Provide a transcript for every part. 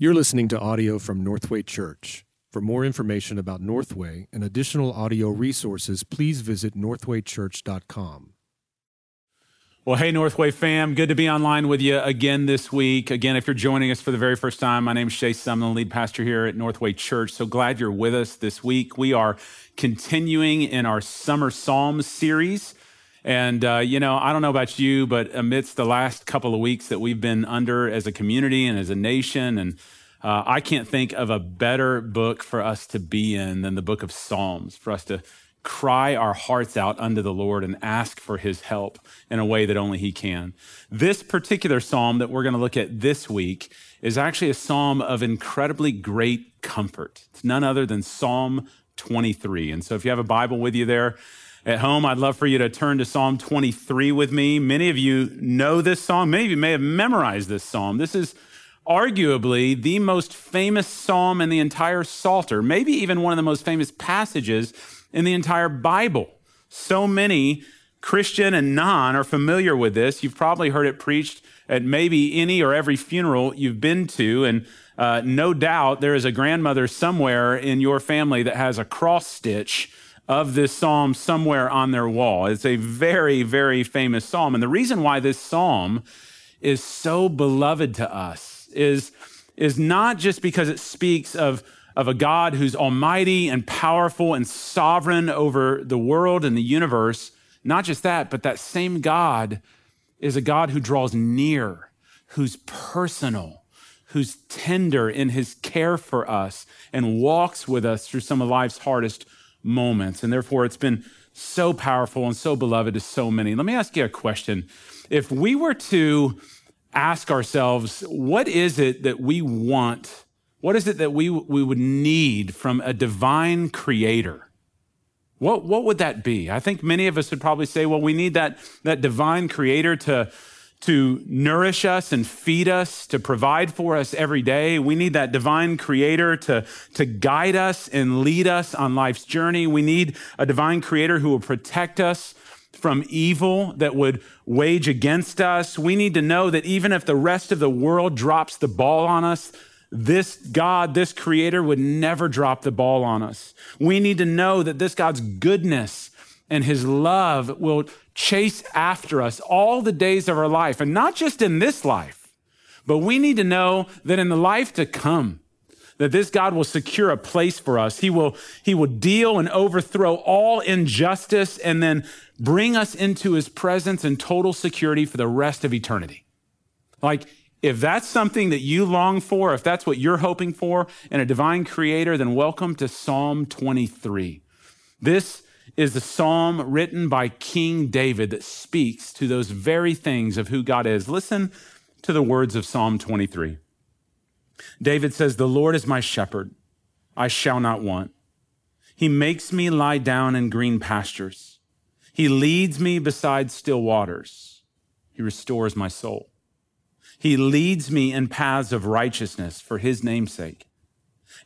You're listening to audio from Northway Church. For more information about Northway and additional audio resources, please visit northwaychurch.com. Well, hey, Northway fam, good to be online with you again this week. Again, if you're joining us for the very first time, my name is Shay Sumlin, lead pastor here at Northway Church. So glad you're with us this week. We are continuing in our Summer Psalms series. And, uh, you know, I don't know about you, but amidst the last couple of weeks that we've been under as a community and as a nation, and uh, I can't think of a better book for us to be in than the book of Psalms, for us to cry our hearts out unto the Lord and ask for his help in a way that only he can. This particular psalm that we're going to look at this week is actually a psalm of incredibly great comfort. It's none other than Psalm 23. And so if you have a Bible with you there, at home, I'd love for you to turn to Psalm 23 with me. Many of you know this psalm. Many of you may have memorized this psalm. This is arguably the most famous psalm in the entire Psalter, maybe even one of the most famous passages in the entire Bible. So many Christian and non are familiar with this. You've probably heard it preached at maybe any or every funeral you've been to. And uh, no doubt there is a grandmother somewhere in your family that has a cross stitch of this psalm somewhere on their wall. It's a very, very famous psalm. And the reason why this psalm is so beloved to us is, is not just because it speaks of, of a God who's almighty and powerful and sovereign over the world and the universe. Not just that, but that same God is a God who draws near, who's personal, who's tender in his care for us and walks with us through some of life's hardest moments. And therefore, it's been so powerful and so beloved to so many. Let me ask you a question. If we were to ask ourselves, what is it that we want? What is it that we, we would need from a divine creator? What, what would that be? I think many of us would probably say, well, we need that, that divine creator to, to nourish us and feed us, to provide for us every day. We need that divine creator to, to guide us and lead us on life's journey. We need a divine creator who will protect us from evil that would wage against us. We need to know that even if the rest of the world drops the ball on us, this God, this creator would never drop the ball on us. We need to know that this God's goodness and his love will chase after us all the days of our life, and not just in this life, but we need to know that in the life to come, that this God will secure a place for us. He will, he will deal and overthrow all injustice and then bring us into his presence and total security for the rest of eternity. Like, if that's something that you long for, if that's what you're hoping for in a divine creator, then welcome to Psalm 23. This is a psalm written by King David that speaks to those very things of who God is. Listen to the words of Psalm 23. David says, The Lord is my shepherd, I shall not want. He makes me lie down in green pastures. He leads me beside still waters. He restores my soul. He leads me in paths of righteousness for his name's sake.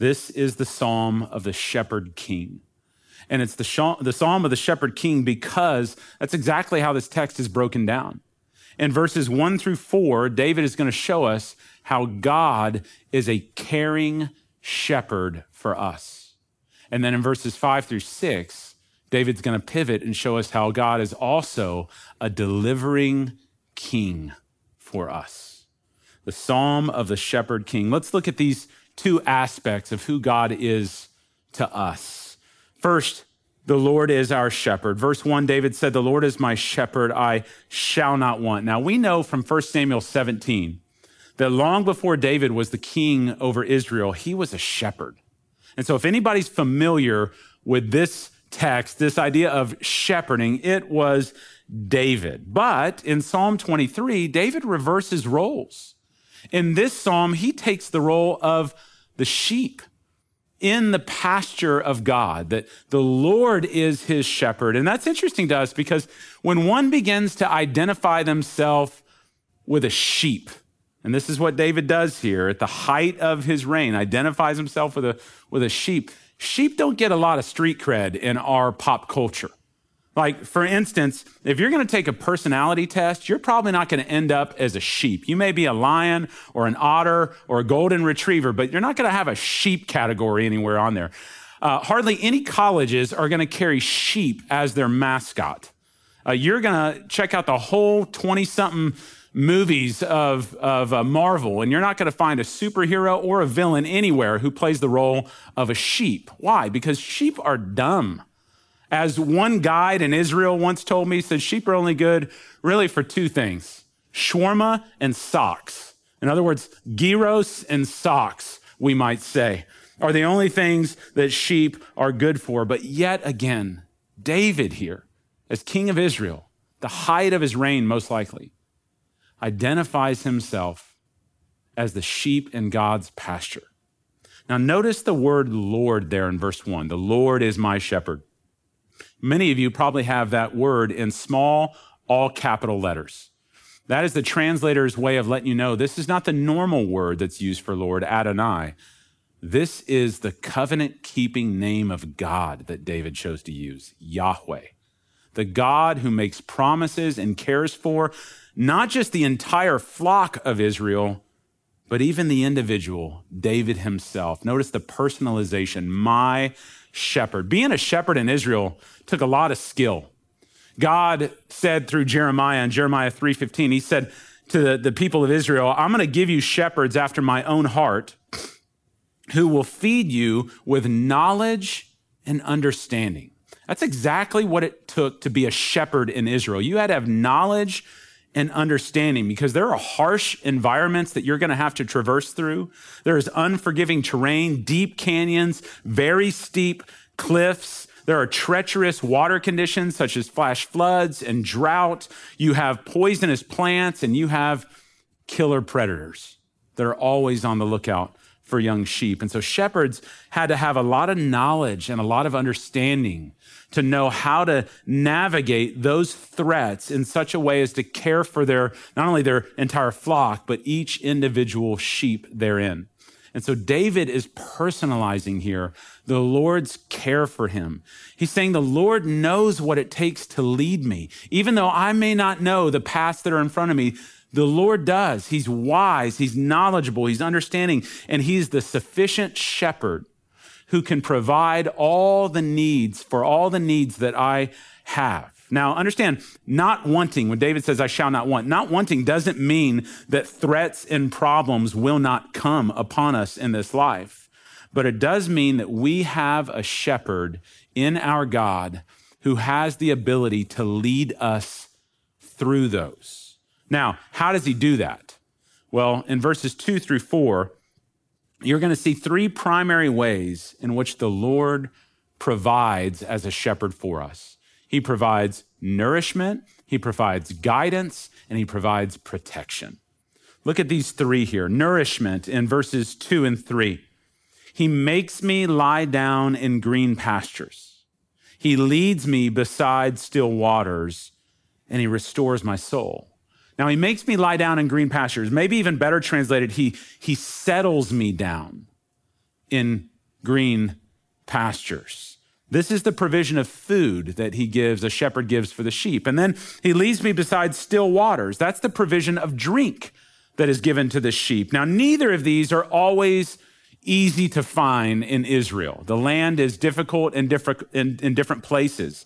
This is the psalm of the shepherd king. And it's the, psalm of the shepherd king because that's exactly how this text is broken down. In verses one through four, David is going to show us how God is a caring shepherd for us. And then in verses five through six, David's going to pivot and show us how God is also a delivering king for us. The psalm of the shepherd king. Let's look at these two aspects of who God is to us. First, the Lord is our shepherd. Verse 1, David said, The Lord is my shepherd, I shall not want. Now, we know from 1 Samuel 17 that long before David was the king over Israel, he was a shepherd. And so, if anybody's familiar with this text, this idea of shepherding, it was David. But in Psalm 23, David reverses roles. In this psalm, he takes the role of the sheep in the pasture of God, that the Lord is his shepherd. And that's interesting to us because when one begins to identify themselves with a sheep, and this is what David does here at the height of his reign, identifies himself with a, with a sheep. Sheep don't get a lot of street cred in our pop culture. Like, for instance, if you're going to take a personality test, you're probably not going to end up as a sheep. You may be a lion or an otter or a golden retriever, but you're not going to have a sheep category anywhere on there. Uh, hardly any colleges are going to carry sheep as their mascot. Uh, you're going to check out the whole 20 something movies of, of uh, Marvel, and you're not going to find a superhero or a villain anywhere who plays the role of a sheep. Why? Because sheep are dumb. As one guide in Israel once told me, said sheep are only good really for two things shawarma and socks. In other words, gyros and socks, we might say, are the only things that sheep are good for. But yet again, David here, as king of Israel, the height of his reign, most likely, identifies himself as the sheep in God's pasture. Now, notice the word Lord there in verse one. The Lord is my shepherd. Many of you probably have that word in small, all capital letters. That is the translator's way of letting you know this is not the normal word that's used for Lord, Adonai. This is the covenant keeping name of God that David chose to use, Yahweh. The God who makes promises and cares for not just the entire flock of Israel, but even the individual, David himself. Notice the personalization, my shepherd. Being a shepherd in Israel took a lot of skill. God said through Jeremiah in Jeremiah 3:15, he said to the, the people of Israel, I'm going to give you shepherds after my own heart who will feed you with knowledge and understanding. That's exactly what it took to be a shepherd in Israel. You had to have knowledge and understanding because there are harsh environments that you're going to have to traverse through. There is unforgiving terrain, deep canyons, very steep cliffs. There are treacherous water conditions such as flash floods and drought. You have poisonous plants and you have killer predators that are always on the lookout for young sheep. And so shepherds had to have a lot of knowledge and a lot of understanding to know how to navigate those threats in such a way as to care for their, not only their entire flock, but each individual sheep therein. And so David is personalizing here the Lord's care for him. He's saying the Lord knows what it takes to lead me. Even though I may not know the paths that are in front of me, the Lord does. He's wise, He's knowledgeable, He's understanding, and He's the sufficient shepherd who can provide all the needs for all the needs that I have. Now, understand, not wanting, when David says, I shall not want, not wanting doesn't mean that threats and problems will not come upon us in this life. But it does mean that we have a shepherd in our God who has the ability to lead us through those. Now, how does he do that? Well, in verses two through four, you're going to see three primary ways in which the Lord provides as a shepherd for us. He provides nourishment, he provides guidance, and he provides protection. Look at these three here nourishment in verses two and three. He makes me lie down in green pastures. He leads me beside still waters, and he restores my soul. Now he makes me lie down in green pastures. Maybe even better translated, he, he settles me down in green pastures. This is the provision of food that he gives, a shepherd gives for the sheep. And then he leads me beside still waters. That's the provision of drink that is given to the sheep. Now, neither of these are always easy to find in Israel. The land is difficult in different, in, in different places.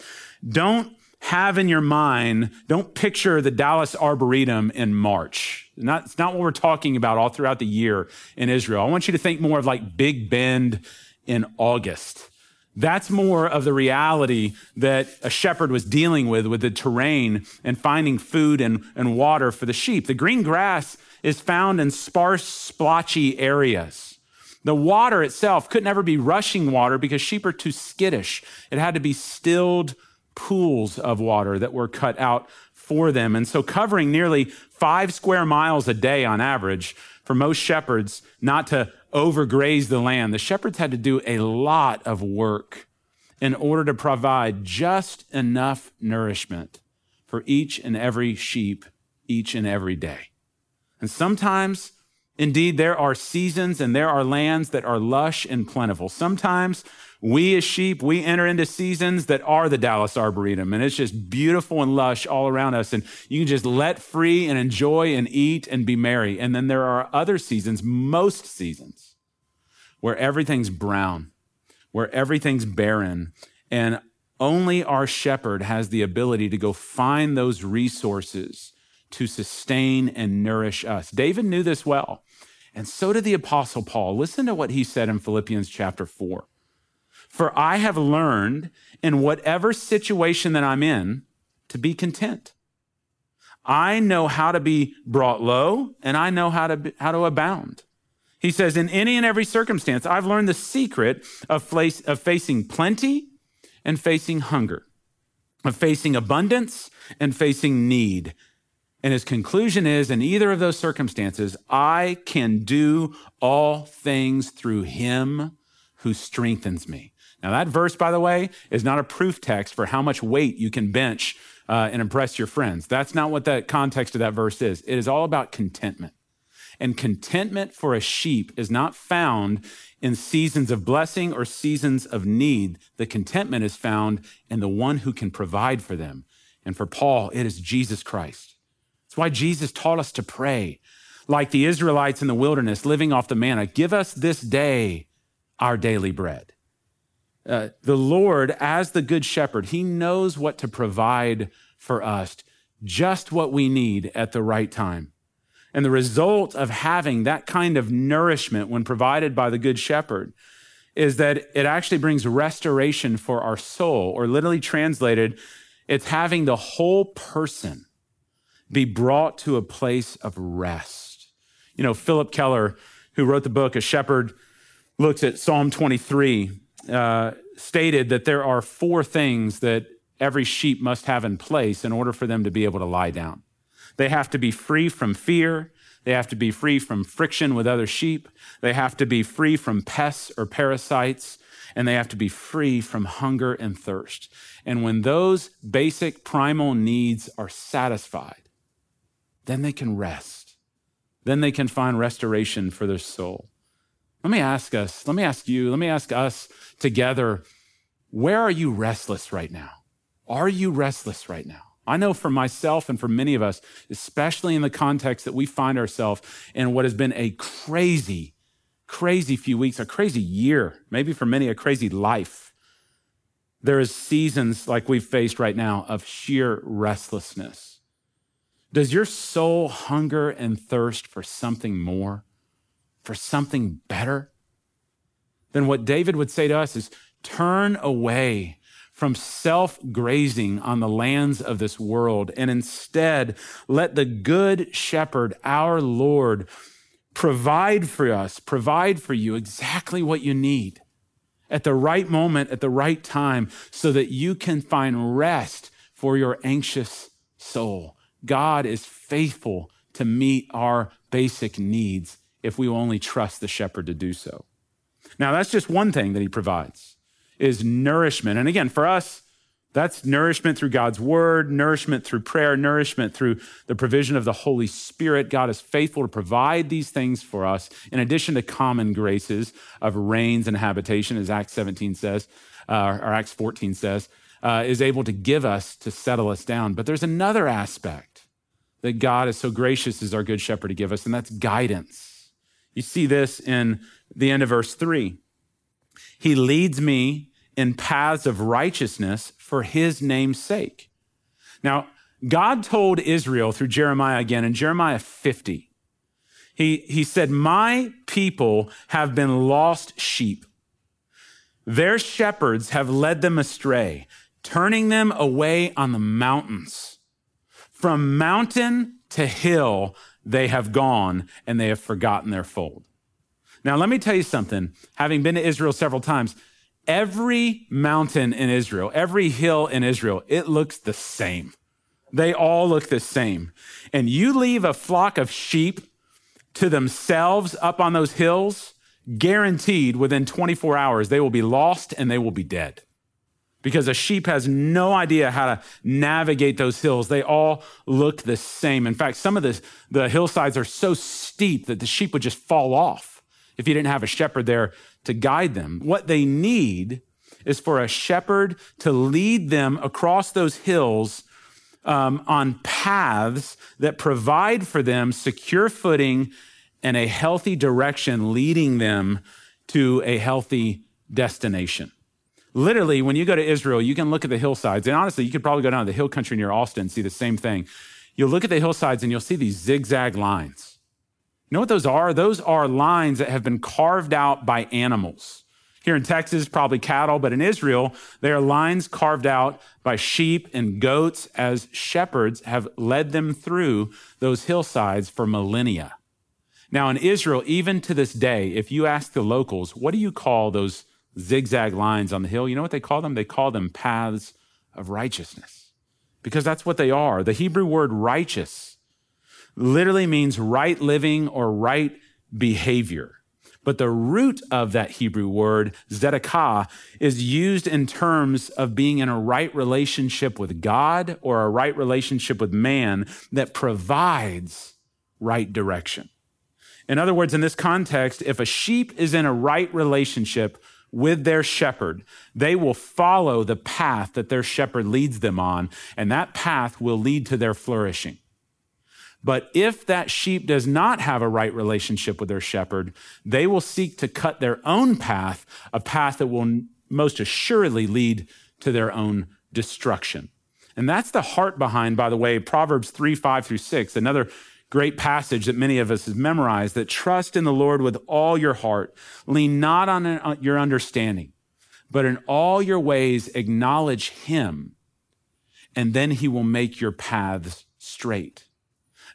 Don't have in your mind, don't picture the Dallas Arboretum in March. Not, it's not what we're talking about all throughout the year in Israel. I want you to think more of like Big Bend in August. That's more of the reality that a shepherd was dealing with, with the terrain and finding food and, and water for the sheep. The green grass is found in sparse, splotchy areas. The water itself could never be rushing water because sheep are too skittish. It had to be stilled pools of water that were cut out for them. And so, covering nearly five square miles a day on average for most shepherds not to overgraze the land. The shepherds had to do a lot of work in order to provide just enough nourishment for each and every sheep each and every day. And sometimes, indeed, there are seasons and there are lands that are lush and plentiful. Sometimes we as sheep, we enter into seasons that are the Dallas Arboretum, and it's just beautiful and lush all around us. And you can just let free and enjoy and eat and be merry. And then there are other seasons, most seasons, where everything's brown, where everything's barren. And only our shepherd has the ability to go find those resources to sustain and nourish us. David knew this well. And so did the Apostle Paul. Listen to what he said in Philippians chapter 4. For I have learned in whatever situation that I'm in to be content. I know how to be brought low and I know how to, be, how to abound. He says, in any and every circumstance, I've learned the secret of, place, of facing plenty and facing hunger, of facing abundance and facing need. And his conclusion is in either of those circumstances, I can do all things through him who strengthens me. Now, that verse, by the way, is not a proof text for how much weight you can bench uh, and impress your friends. That's not what the context of that verse is. It is all about contentment. And contentment for a sheep is not found in seasons of blessing or seasons of need. The contentment is found in the one who can provide for them. And for Paul, it is Jesus Christ. That's why Jesus taught us to pray like the Israelites in the wilderness, living off the manna. Give us this day our daily bread. Uh, the Lord, as the good shepherd, he knows what to provide for us, just what we need at the right time. And the result of having that kind of nourishment when provided by the good shepherd is that it actually brings restoration for our soul, or literally translated, it's having the whole person be brought to a place of rest. You know, Phillip Keller, who wrote the book A Shepherd Looks at Psalm 23, uh, stated that there are four things that every sheep must have in place in order for them to be able to lie down. They have to be free from fear. They have to be free from friction with other sheep. They have to be free from pests or parasites. And they have to be free from hunger and thirst. And when those basic primal needs are satisfied, then they can rest. Then they can find restoration for their soul. Let me ask us, let me ask you, let me ask us together where are you restless right now? Are you restless right now? I know for myself and for many of us, especially in the context that we find ourselves in what has been a crazy, crazy few weeks, a crazy year, maybe for many, a crazy life. There is seasons like we've faced right now of sheer restlessness. Does your soul hunger and thirst for something more? For something better, then what David would say to us is turn away from self grazing on the lands of this world and instead let the good shepherd, our Lord, provide for us, provide for you exactly what you need at the right moment, at the right time, so that you can find rest for your anxious soul. God is faithful to meet our basic needs if we will only trust the shepherd to do so. Now, that's just one thing that he provides is nourishment. And again, for us, that's nourishment through God's word, nourishment through prayer, nourishment through the provision of the Holy Spirit. God is faithful to provide these things for us, in addition to common graces of rains and habitation, as Acts 17 says, uh, or Acts 14 says, uh, is able to give us to settle us down. But there's another aspect that God is so gracious as our good shepherd to give us, and that's guidance. You see this in the end of verse three. He leads me in paths of righteousness for his name's sake. Now, God told Israel through Jeremiah again in Jeremiah 50, he, he said, My people have been lost sheep. Their shepherds have led them astray, turning them away on the mountains. From mountain to hill, they have gone and they have forgotten their fold. Now, let me tell you something. Having been to Israel several times, every mountain in Israel, every hill in Israel, it looks the same. They all look the same. And you leave a flock of sheep to themselves up on those hills, guaranteed within 24 hours, they will be lost and they will be dead. Because a sheep has no idea how to navigate those hills. They all look the same. In fact, some of the, the hillsides are so steep that the sheep would just fall off if you didn't have a shepherd there to guide them. What they need is for a shepherd to lead them across those hills um, on paths that provide for them secure footing and a healthy direction leading them to a healthy destination. Literally, when you go to Israel, you can look at the hillsides, and honestly, you could probably go down to the hill country near Austin and see the same thing. You'll look at the hillsides and you'll see these zigzag lines. You know what those are? Those are lines that have been carved out by animals. Here in Texas, probably cattle, but in Israel, they are lines carved out by sheep and goats as shepherds have led them through those hillsides for millennia. Now, in Israel, even to this day, if you ask the locals, what do you call those zigzag lines on the hill? You know what they call them? They call them paths of righteousness because that's what they are. The Hebrew word righteous literally means right living or right behavior. But the root of that Hebrew word, zedekah, is used in terms of being in a right relationship with God or a right relationship with man that provides right direction. In other words, in this context, if a sheep is in a right relationship with their shepherd, they will follow the path that their shepherd leads them on, and that path will lead to their flourishing. But if that sheep does not have a right relationship with their shepherd, they will seek to cut their own path, a path that will most assuredly lead to their own destruction. And that's the heart behind, by the way, Proverbs 3 5 through 6, another great passage that many of us have memorized that trust in the Lord with all your heart, lean not on uh, your understanding, but in all your ways acknowledge him, and then he will make your paths straight.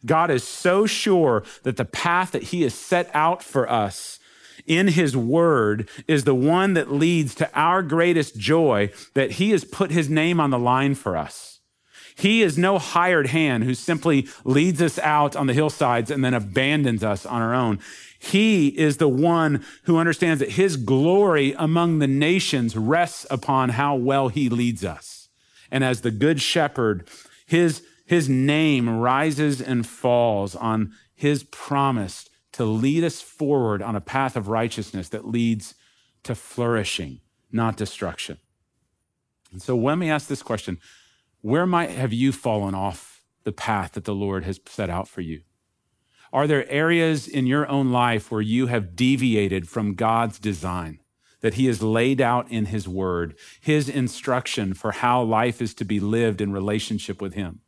God is so sure that the path that he has set out for us in his word is the one that leads to our greatest joy that he has put his name on the line for us. He is no hired hand who simply leads us out on the hillsides and then abandons us on our own. He is the one who understands that his glory among the nations rests upon how well he leads us. And as the good shepherd, his his name rises and falls on his promise to lead us forward on a path of righteousness that leads to flourishing, not destruction. And so let me ask this question Where might have you fallen off the path that the Lord has set out for you? Are there areas in your own life where you have deviated from God's design that He has laid out in His Word, His instruction for how life is to be lived in relationship with Him?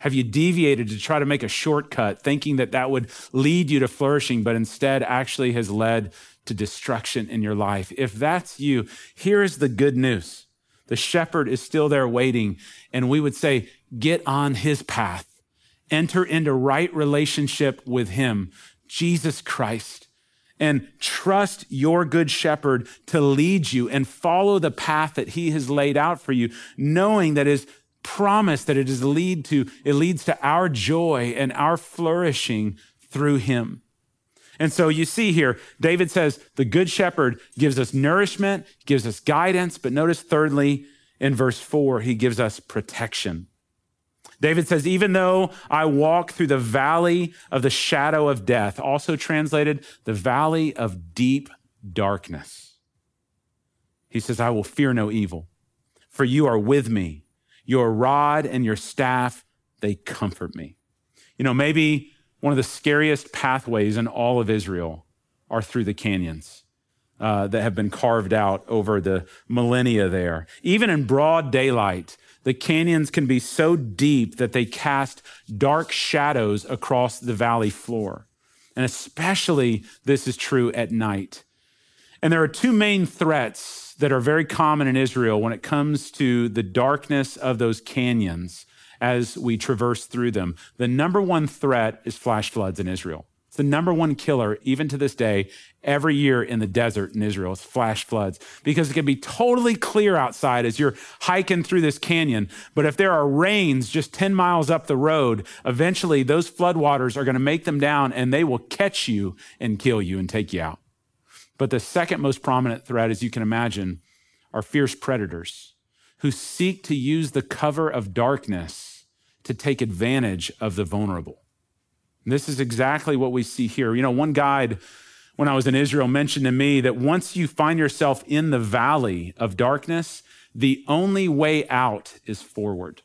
Have you deviated to try to make a shortcut, thinking that that would lead you to flourishing, but instead actually has led to destruction in your life? If that's you, here is the good news. The shepherd is still there waiting, and we would say, get on his path. Enter into right relationship with him, Jesus Christ, and trust your good shepherd to lead you and follow the path that he has laid out for you, knowing that his promise that it is lead to it leads to our joy and our flourishing through him and so you see here david says the good shepherd gives us nourishment gives us guidance. But notice thirdly in verse 4 he gives us protection. David says even though i walk through the valley of the shadow of death also translated the valley of deep darkness. He says i will fear no evil for you are with me. Your rod and your staff, they comfort me. You know, maybe one of the scariest pathways in all of Israel are through the canyons uh, that have been carved out over the millennia there. Even in broad daylight, the canyons can be so deep that they cast dark shadows across the valley floor. And especially this is true at night. And there are two main threats that are very common in Israel when it comes to the darkness of those canyons as we traverse through them. The number one threat is flash floods in Israel. It's the number one killer, even to this day, every year in the desert in Israel. It's flash floods because it can be totally clear outside as you're hiking through this canyon. But if there are rains just 10 miles up the road, eventually those floodwaters are going to make them down and they will catch you and kill you and take you out. But the second most prominent threat, as you can imagine, are fierce predators who seek to use the cover of darkness to take advantage of the vulnerable. This is exactly what we see here. You know, one guide when I was in Israel mentioned to me that once you find yourself in the valley of darkness, the only way out is forward.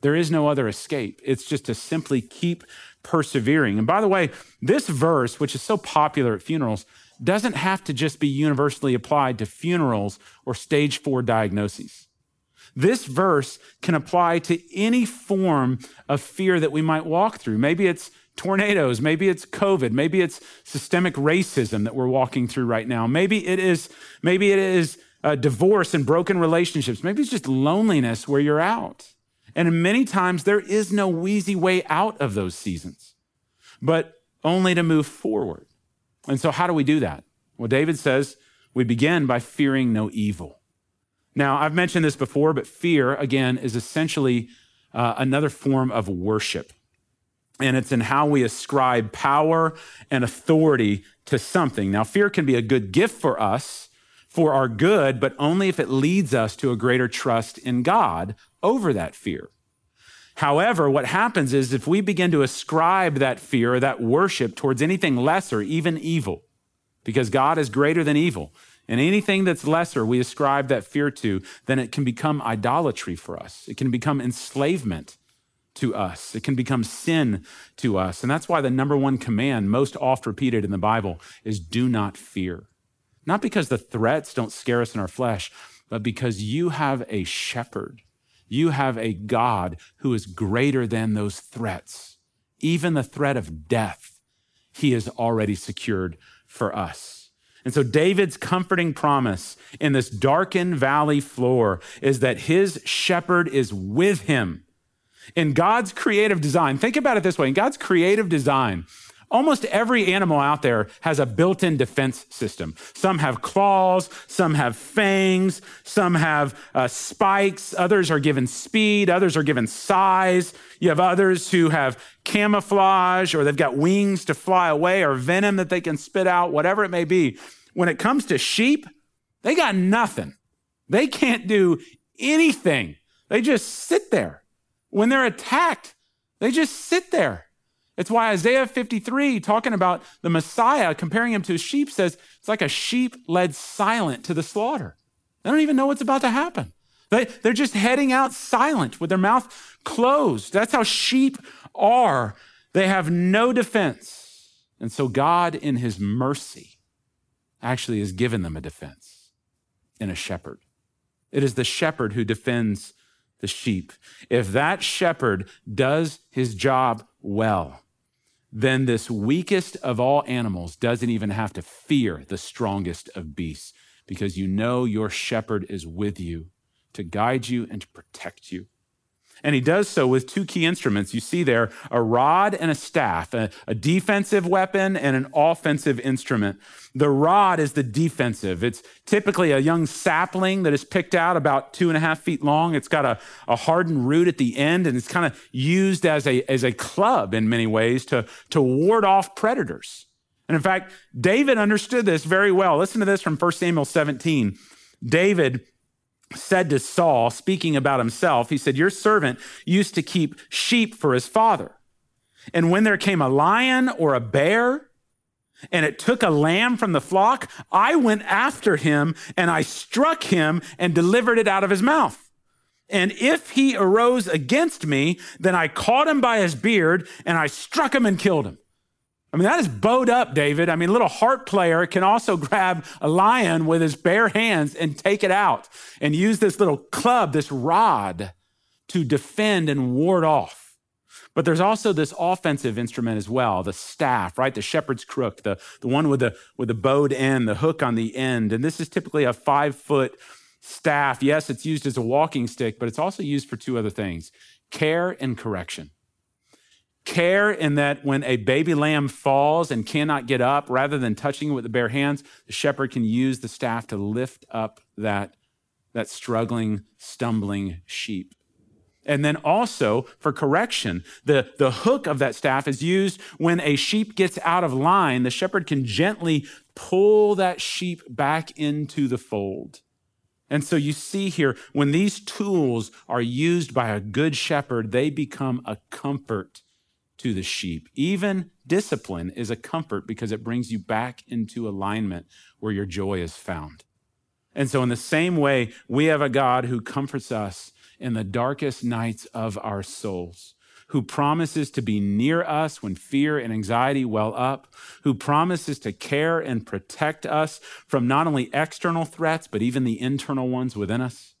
There is no other escape. It's just to simply keep persevering. And by the way, this verse, which is so popular at funerals, doesn't have to just be universally applied to funerals or stage four diagnoses. This verse can apply to any form of fear that we might walk through. Maybe it's tornadoes. Maybe it's COVID. Maybe it's systemic racism that we're walking through right now. Maybe it is, maybe it is uh, divorce and broken relationships. Maybe it's just loneliness where you're out. And many times there is no easy way out of those seasons, but only to move forward. And so, how do we do that? Well, David says we begin by fearing no evil. Now, I've mentioned this before, but fear, again, is essentially uh, another form of worship and it's in how we ascribe power and authority to something. Now, fear can be a good gift for us for our good, but only if it leads us to a greater trust in God over that fear. However, what happens is if we begin to ascribe that fear that worship towards anything lesser, even evil, because God is greater than evil, and anything that's lesser we ascribe that fear to, then it can become idolatry for us. It can become enslavement to us. It can become sin to us. And that's why the number one command, most oft repeated in the Bible, is do not fear. Not because the threats don't scare us in our flesh, but because you have a shepherd. You have a God who is greater than those threats. Even the threat of death, he has already secured for us. And so David's comforting promise in this darkened valley floor is that his shepherd is with him. In God's creative design, think about it this way in God's creative design, almost every animal out there has a built in defense system. Some have claws, some have fangs, some have uh, spikes, others are given speed, others are given size. You have others who have camouflage or they've got wings to fly away or venom that they can spit out, whatever it may be. When it comes to sheep, they got nothing. They can't do anything. They just sit there. When they're attacked, they just sit there. It's why Isaiah 53, talking about the Messiah, comparing him to a sheep, says it's like a sheep led silent to the slaughter. They don't even know what's about to happen. They, they're just heading out silent with their mouth closed. That's how sheep are. They have no defense. And so God, in his mercy, actually has given them a defense in a shepherd. It is the shepherd who defends the sheep. If that shepherd does his job well, then this weakest of all animals doesn't even have to fear the strongest of beasts because you know your shepherd is with you to guide you and to protect you. And he does so with two key instruments. You see there a rod and a staff, a, a, defensive weapon and an offensive instrument. The rod is the defensive. It's typically a young sapling that is picked out about two and a half feet long. It's got a, a hardened root at the end, and it's kind of used as a, as a club in many ways to, to ward off predators. And in fact, David understood this very well. Listen to this from 1 Samuel 17. David said to Saul, speaking about himself, he said, Your servant used to keep sheep for his father. And when there came a lion or a bear, and it took a lamb from the flock, I went after him and I struck him and delivered it out of his mouth. And if he arose against me, then I caught him by his beard and I struck him and killed him. I mean, that is bowed up, David. I mean, a little harp player can also grab a lion with his bare hands and take it out and use this little club, this rod, to defend and ward off. But there's also this offensive instrument as well, the staff, right? The shepherd's crook, the, the one with the, with the bowed end, the hook on the end. And this is typically a five foot staff. Yes, it's used as a walking stick, but it's also used for two other things care and correction. Care in that when a baby lamb falls and cannot get up, rather than touching it with the bare hands, the shepherd can use the staff to lift up that, that struggling, stumbling sheep. And then also for correction, the, the hook of that staff is used when a sheep gets out of line. The shepherd can gently pull that sheep back into the fold. And so you see here, when these tools are used by a good shepherd, they become a comfort to the sheep. Even discipline is a comfort because it brings you back into alignment where your joy is found. And so, in the same way, we have a God who comforts us in the darkest nights of our souls, who promises to be near us when fear and anxiety well up, who promises to care and protect us from not only external threats, but even the internal ones within us,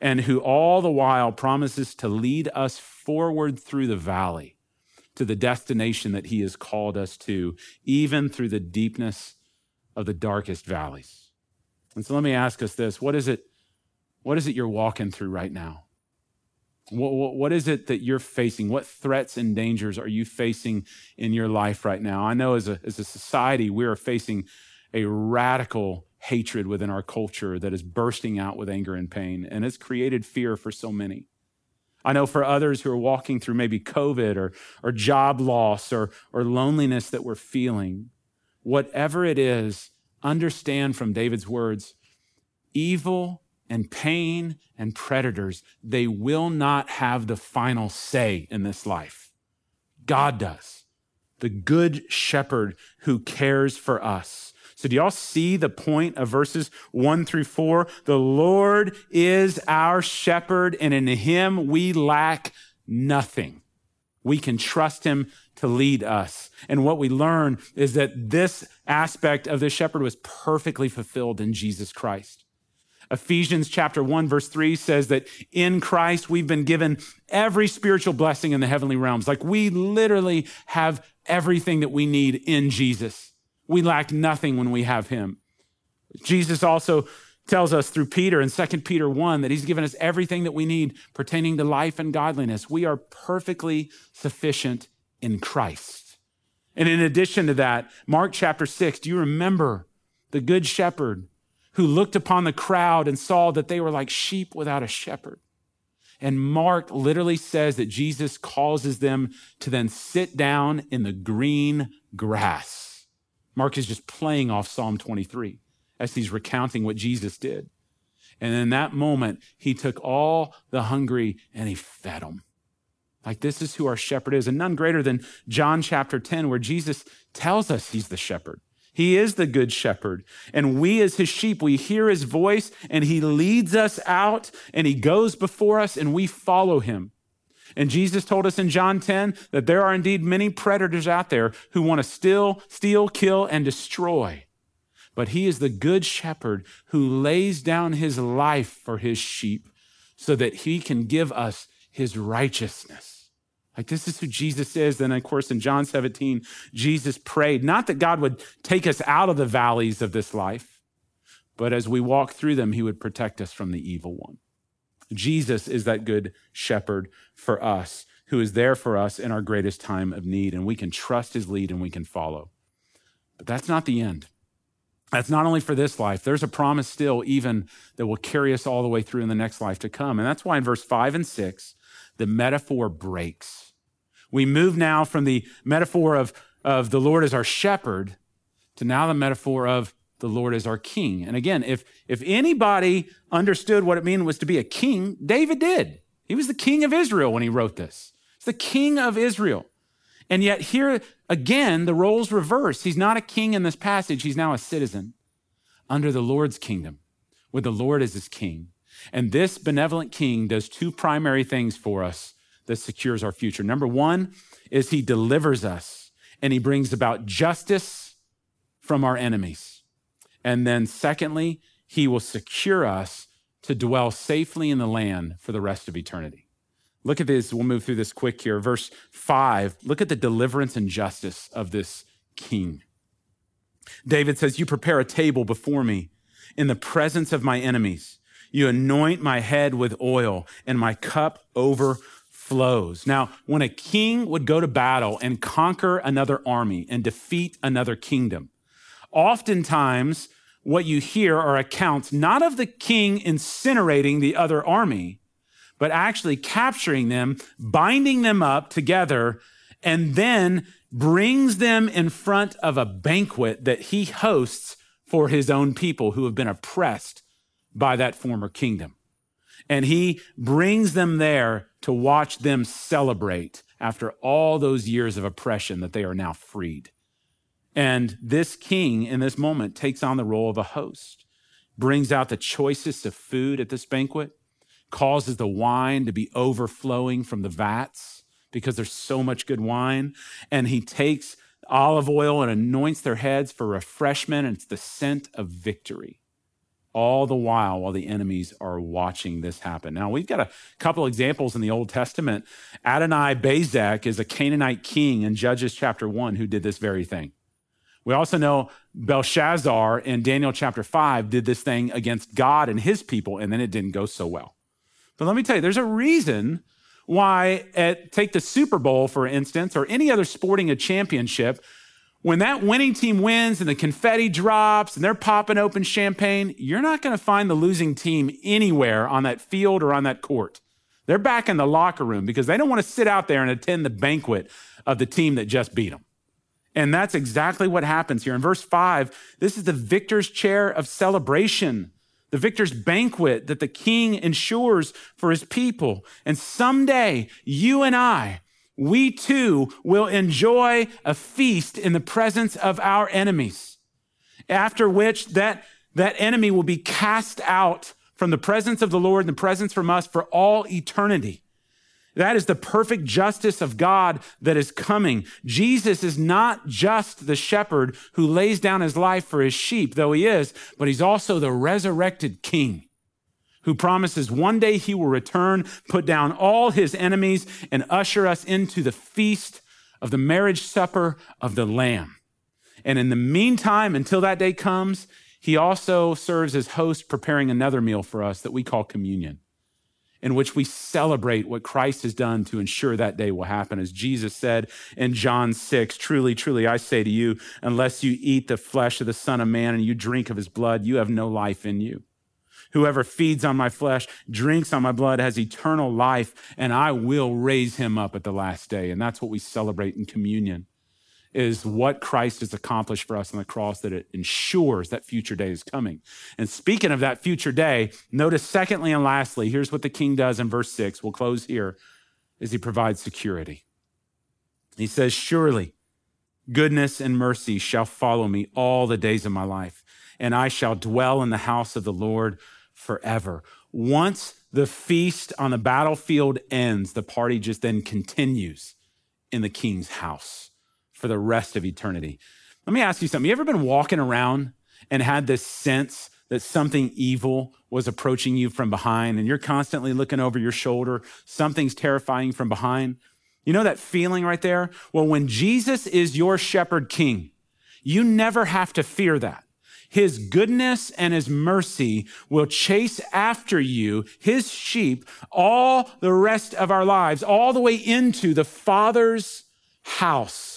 and who all the while promises to lead us forward through the valley to the destination that he has called us to, even through the deepness of the darkest valleys. And so let me ask us this what is it, what is it you're walking through right now? What, what, what is it that you're facing? What threats and dangers are you facing in your life right now? I know as a, as a society, we are facing a radical hatred within our culture that is bursting out with anger and pain, and it's created fear for so many. I know for others who are walking through maybe COVID or, or job loss or, or loneliness that we're feeling, whatever it is, understand from David's words evil and pain and predators, they will not have the final say in this life. God does. The good shepherd who cares for us. So, do y'all see the point of verses one through four? The Lord is our shepherd, and in him we lack nothing. We can trust him to lead us. And what we learn is that this aspect of the shepherd was perfectly fulfilled in Jesus Christ. Ephesians chapter 1 verse 3 says that in Christ we've been given every spiritual blessing in the heavenly realms. Like we literally have everything that we need in Jesus. We lack nothing when we have him. Jesus also tells us through Peter in 2 Peter 1 that he's given us everything that we need pertaining to life and godliness. We are perfectly sufficient in Christ. And in addition to that, Mark chapter 6, do you remember the good shepherd who looked upon the crowd and saw that they were like sheep without a shepherd? And Mark literally says that Jesus causes them to then sit down in the green grass. Mark is just playing off Psalm 23 as he's recounting what Jesus did. And in that moment, he took all the hungry and he fed them. Like this is who our shepherd is, and none greater than John chapter 10, where Jesus tells us he's the shepherd. He is the good shepherd. And we, as his sheep, we hear his voice and he leads us out and he goes before us and we follow him. And Jesus told us in John 10 that there are indeed many predators out there who want to steal, steal, kill, and destroy. But he is the good shepherd who lays down his life for his sheep so that he can give us his righteousness. Like this is who Jesus is. Then, of course, in John 17, Jesus prayed not that God would take us out of the valleys of this life, but as we walk through them, he would protect us from the evil one. Jesus is that good shepherd for us who is there for us in our greatest time of need, and we can trust his lead and we can follow. But that's not the end. That's not only for this life, there's a promise still, even that will carry us all the way through in the next life to come. And that's why in verse five and six, the metaphor breaks. We move now from the metaphor of, of the Lord as our shepherd to now the metaphor of the Lord is our king. And again, if, if anybody understood what it meant was to be a king, David did. He was the king of Israel when he wrote this. He's the king of Israel. And yet, here again, the roles reverse. He's not a king in this passage, he's now a citizen under the Lord's kingdom, where the Lord is his king. And this benevolent king does two primary things for us that secures our future. Number one is he delivers us and he brings about justice from our enemies. And then, secondly, he will secure us to dwell safely in the land for the rest of eternity. Look at this. We'll move through this quick here. Verse five, look at the deliverance and justice of this king. David says, You prepare a table before me in the presence of my enemies. You anoint my head with oil, and my cup overflows. Now, when a king would go to battle and conquer another army and defeat another kingdom, oftentimes what you hear are accounts not of the king incinerating the other army, but actually capturing them, binding them up together, and then brings them in front of a banquet that he hosts for his own people who have been oppressed by that former kingdom. And he brings them there to watch them celebrate after all those years of oppression that they are now freed. And this king in this moment takes on the role of a host, brings out the choicest of food at this banquet, causes the wine to be overflowing from the vats because there's so much good wine. And he takes olive oil and anoints their heads for refreshment, and it's the scent of victory. All the while, while the enemies are watching this happen. Now, we've got a couple examples in the Old Testament. Adoni-Bezek is a Canaanite king in Judges chapter 1 who did this very thing. We also know Belshazzar in Daniel chapter 5 did this thing against God and his people, and then it didn't go so well. But let me tell you, there's a reason why, at, take the Super Bowl, for instance, or any other sporting a championship, when that winning team wins and the confetti drops and they're popping open champagne, you're not going to find the losing team anywhere on that field or on that court. They're back in the locker room because they don't want to sit out there and attend the banquet of the team that just beat them. And that's exactly what happens here. In verse five, this is the victor's chair of celebration the victor's banquet that the king ensures for his people. And someday, you and I, we too will enjoy a feast in the presence of our enemies. After which, that, that enemy will be cast out from the presence of the Lord and the presence from us for all eternity. That is the perfect justice of God that is coming. Jesus is not just the shepherd who lays down his life for his sheep, though he is, but he's also the resurrected king who promises one day he will return, put down all his enemies, and usher us into the feast of the marriage supper of the Lamb. And in the meantime, until that day comes, he also serves as host, preparing another meal for us that we call communion in which we celebrate what Christ has done to ensure that day will happen. As Jesus said in John 6, truly, truly, I say to you, unless you eat the flesh of the Son of Man and you drink of his blood, you have no life in you. Whoever feeds on my flesh, drinks on my blood, has eternal life, and I will raise him up at the last day. And that's what we celebrate in communion is what Christ has accomplished for us on the cross, that it ensures that future day is coming. And speaking of that future day, notice secondly and lastly, here's what the king does in verse six. We'll close here, is he provides security. He says, Surely goodness and mercy shall follow me all the days of my life, and I shall dwell in the house of the Lord forever. Once the feast on the battlefield ends, the party just then continues in the king's house for the rest of eternity. Let me ask you something. You ever been walking around and had this sense that something evil was approaching you from behind and you're constantly looking over your shoulder? Something's terrifying from behind. You know that feeling right there? Well, when Jesus is your shepherd king, you never have to fear that. His goodness and his mercy will chase after you, his sheep, all the rest of our lives, all the way into the Father's house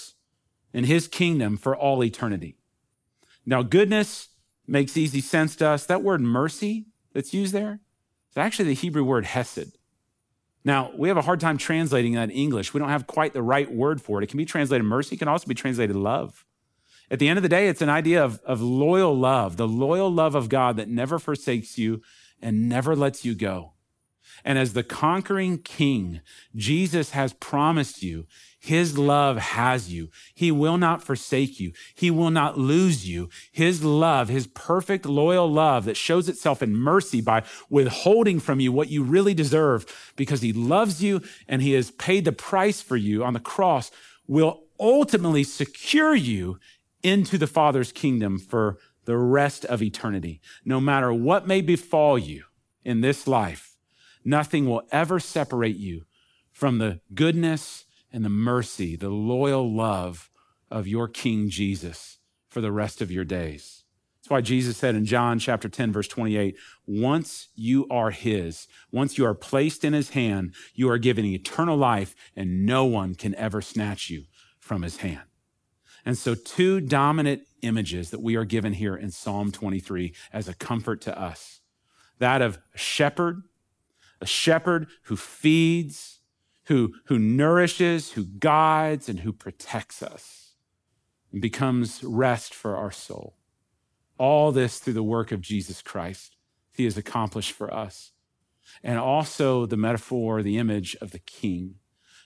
in his kingdom for all eternity. Now, goodness makes easy sense to us. That word mercy that's used there is actually the Hebrew word hesed. Now, we have a hard time translating that in English. We don't have quite the right word for it. It can be translated mercy, it can also be translated love. At the end of the day, it's an idea of, of loyal love, the loyal love of God that never forsakes you and never lets you go. And as the conquering king, Jesus has promised you his love has you. He will not forsake you. He will not lose you. His love, his perfect, loyal love that shows itself in mercy by withholding from you what you really deserve because he loves you and he has paid the price for you on the cross, will ultimately secure you into the Father's kingdom for the rest of eternity. No matter what may befall you in this life, nothing will ever separate you from the goodness and the mercy, the loyal love of your King Jesus for the rest of your days. That's why Jesus said in John chapter 10, verse 28, once you are his, once you are placed in his hand, you are given eternal life, and no one can ever snatch you from his hand. And so, two dominant images that we are given here in Psalm 23 as a comfort to us that of a shepherd, a shepherd who feeds, who, who nourishes, who guides, and who protects us and becomes rest for our soul. All this through the work of Jesus Christ. He has accomplished for us. And also the metaphor, the image of the king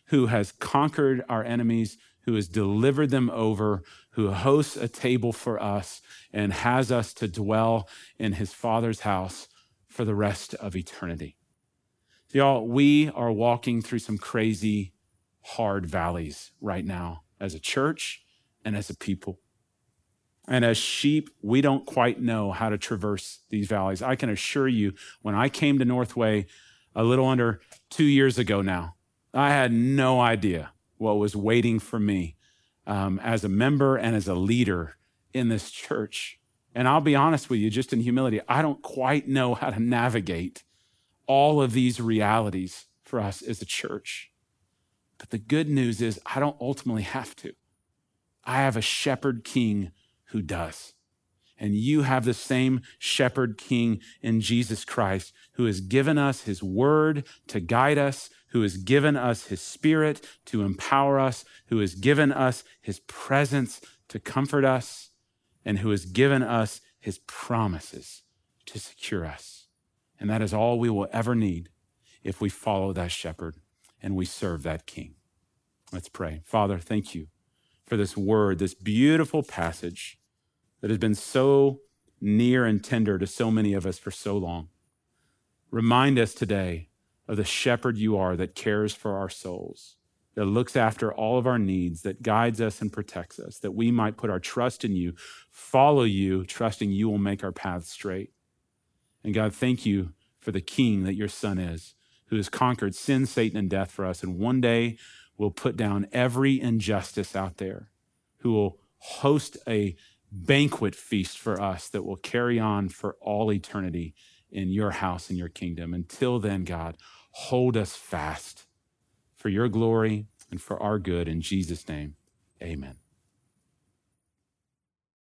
who has conquered our enemies, who has delivered them over, who hosts a table for us and has us to dwell in his father's house for the rest of eternity. Y'all, we are walking through some crazy, hard valleys right now as a church and as a people. And as sheep, we don't quite know how to traverse these valleys. I can assure you, when I came to Northway a little under two years ago now, I had no idea what was waiting for me um, as a member and as a leader in this church. And I'll be honest with you, just in humility, I don't quite know how to navigate all of these realities for us as a church. But the good news is, I don't ultimately have to. I have a shepherd king who does. And you have the same shepherd king in Jesus Christ who has given us his word to guide us, who has given us his spirit to empower us, who has given us his presence to comfort us, and who has given us his promises to secure us. And that is all we will ever need if we follow that shepherd and we serve that king. Let's pray. Father, thank you for this word, this beautiful passage that has been so near and tender to so many of us for so long. Remind us today of the shepherd you are that cares for our souls, that looks after all of our needs, that guides us and protects us, that we might put our trust in you, follow you, trusting you will make our paths straight. And God, thank you for the king that your son is, who has conquered sin, Satan, and death for us, and one day will put down every injustice out there, who will host a banquet feast for us that will carry on for all eternity in your house and your kingdom. Until then, God, hold us fast for your glory and for our good. In Jesus' name, amen.